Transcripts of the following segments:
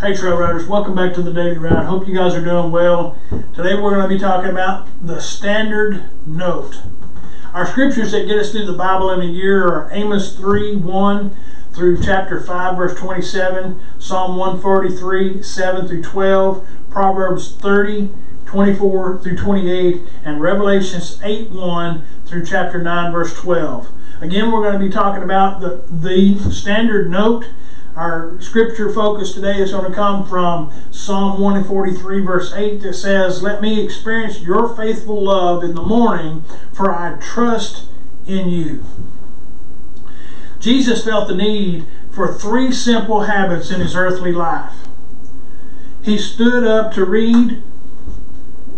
Hey Trail Riders, welcome back to the Daily Ride. Hope you guys are doing well. Today we're going to be talking about the standard note. Our scriptures that get us through the Bible in a year are Amos 3 1 through chapter 5, verse 27, Psalm 143 7 through 12, Proverbs 30 24 through 28, and Revelations 8 1 through chapter 9, verse 12. Again, we're going to be talking about the, the standard note. Our scripture focus today is going to come from Psalm 143, verse 8, that says, Let me experience your faithful love in the morning, for I trust in you. Jesus felt the need for three simple habits in his earthly life. He stood up to read.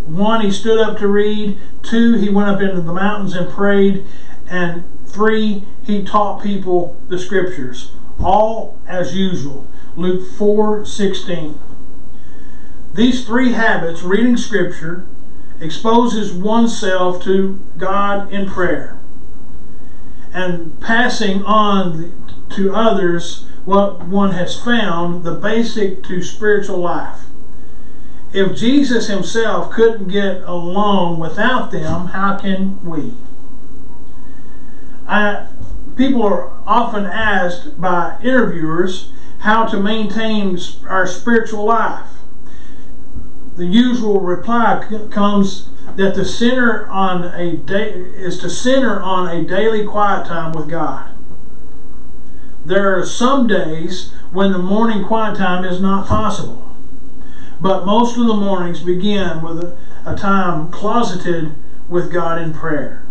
One, he stood up to read. Two, he went up into the mountains and prayed. And three, he taught people the scriptures. All as usual. Luke 4 16. These three habits, reading scripture, exposes oneself to God in prayer and passing on to others what one has found, the basic to spiritual life. If Jesus himself couldn't get along without them, how can we? I, people are often asked by interviewers how to maintain our spiritual life. The usual reply comes that the center on a day is to center on a daily quiet time with God. There are some days when the morning quiet time is not possible, but most of the mornings begin with a, a time closeted with God in prayer.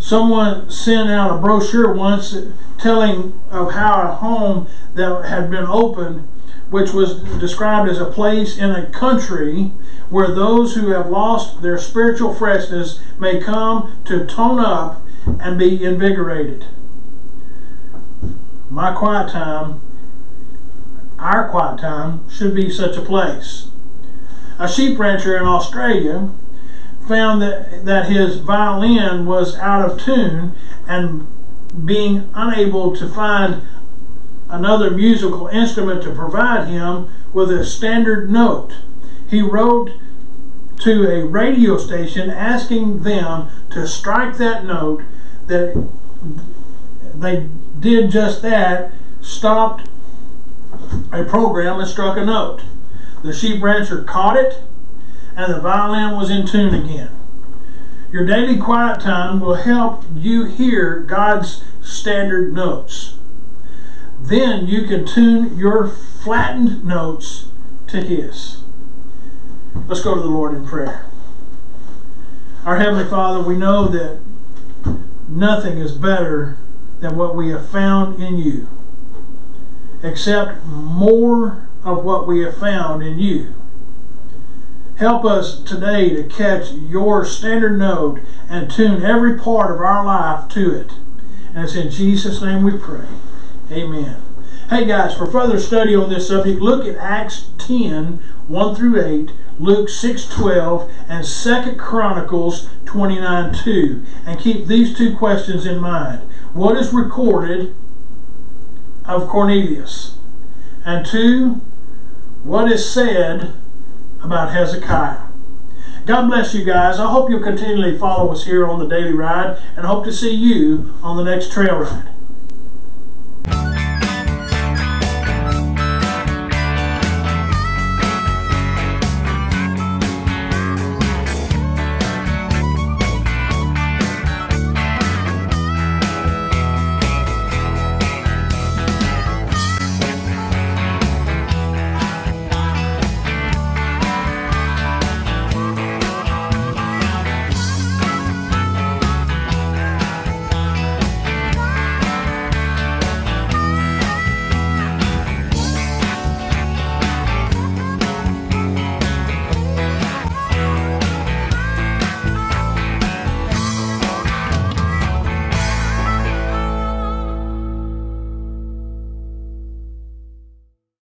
Someone sent out a brochure once telling of how a home that had been opened which was described as a place in a country where those who have lost their spiritual freshness may come to tone up and be invigorated. My quiet time, our quiet time, should be such a place. A sheep rancher in Australia found that, that his violin was out of tune and being unable to find another musical instrument to provide him with a standard note. He wrote to a radio station asking them to strike that note that they did just that, stopped a program and struck a note. The sheep rancher caught it and the violin was in tune again. Your daily quiet time will help you hear God's standard notes. Then you can tune your flattened notes to His. Let's go to the Lord in prayer. Our Heavenly Father, we know that nothing is better than what we have found in you. except more of what we have found in you. Help us today to catch your standard note and tune every part of our life to it. And it's in Jesus' name we pray. Amen. Hey guys, for further study on this subject, look at Acts 10, 1 through 8, Luke 6, 12, and 2 Chronicles 29, 2. And keep these two questions in mind. What is recorded of Cornelius? And two, what is said about Hezekiah? God bless you guys. I hope you'll continually follow us here on the Daily Ride and hope to see you on the next trail ride.